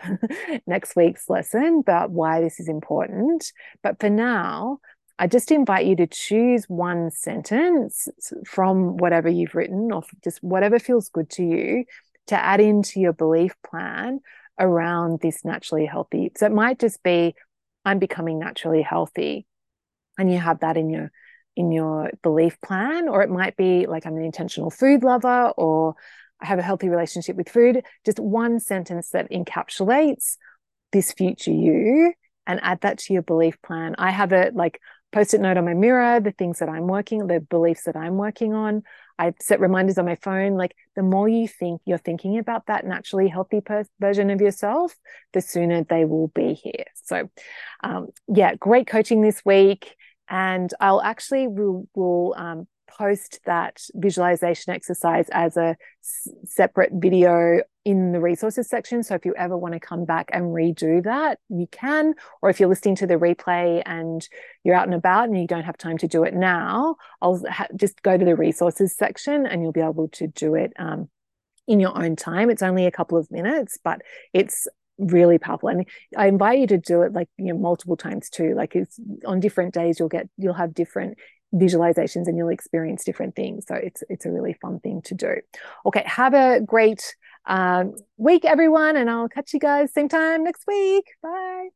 <laughs> next week's lesson about why this is important. But for now i just invite you to choose one sentence from whatever you've written or just whatever feels good to you to add into your belief plan around this naturally healthy. So it might just be i'm becoming naturally healthy. And you have that in your in your belief plan, or it might be like I'm an intentional food lover or I have a healthy relationship with food. Just one sentence that encapsulates this future you and add that to your belief plan. I have a like post-it note on my mirror, the things that I'm working, the beliefs that I'm working on. I set reminders on my phone. Like the more you think you're thinking about that naturally healthy per- version of yourself, the sooner they will be here. So, um, yeah, great coaching this week and I'll actually will, will um, post that visualization exercise as a s- separate video in the resources section. So if you ever want to come back and redo that, you can. Or if you're listening to the replay and you're out and about and you don't have time to do it now, I'll ha- just go to the resources section and you'll be able to do it. Um, in your own time. It's only a couple of minutes, but it's really powerful. And i invite you to do it like you know multiple times too. Like it's on different days you'll get you'll have different visualizations and you'll experience different things. So it's it's a really fun thing to do. Okay have a great um, week everyone and i'll catch you guys same time next week. Bye